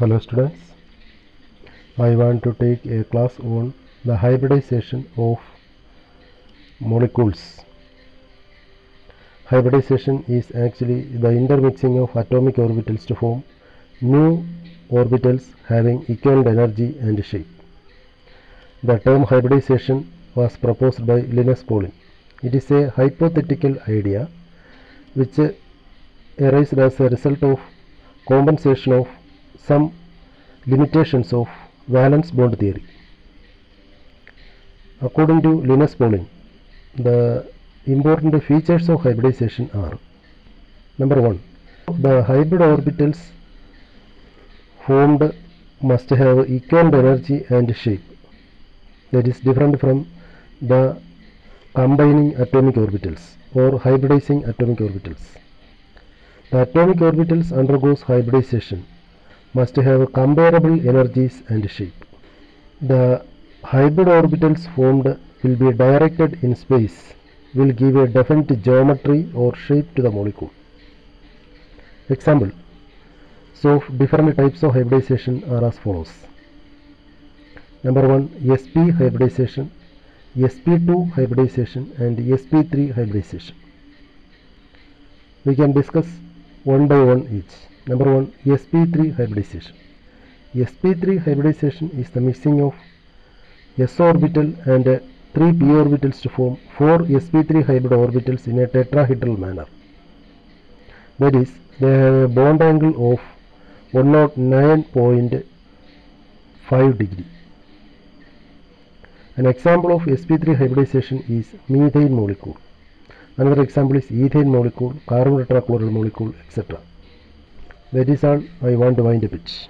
Hello students, I want to take a class on the hybridization of molecules. Hybridization is actually the intermixing of atomic orbitals to form new orbitals having equivalent energy and shape. The term hybridization was proposed by Linus Pauling. It is a hypothetical idea which arises as a result of compensation of some limitations of valence bond theory. According to Linus Pauling, the important features of hybridization are number one, the hybrid orbitals formed must have equivalent energy and shape that is different from the combining atomic orbitals or hybridizing atomic orbitals. The atomic orbitals undergoes hybridization must have comparable energies and shape. The hybrid orbitals formed will be directed in space will give a definite geometry or shape to the molecule. Example so different types of hybridization are as follows. Number 1 sp hybridization, sp2 hybridization and sp3 hybridization. We can discuss one by one each. Number 1 sp3 hybridization. sp3 hybridization is the mixing of s orbital and uh, 3 p orbitals to form 4 sp3 hybrid orbitals in a tetrahedral manner. That is, they have a bond angle of 109.5 degree. An example of sp3 hybridization is methane molecule. Another example is ethane molecule, carbon tetrachloride molecule, etc. That is all I want to wind up it.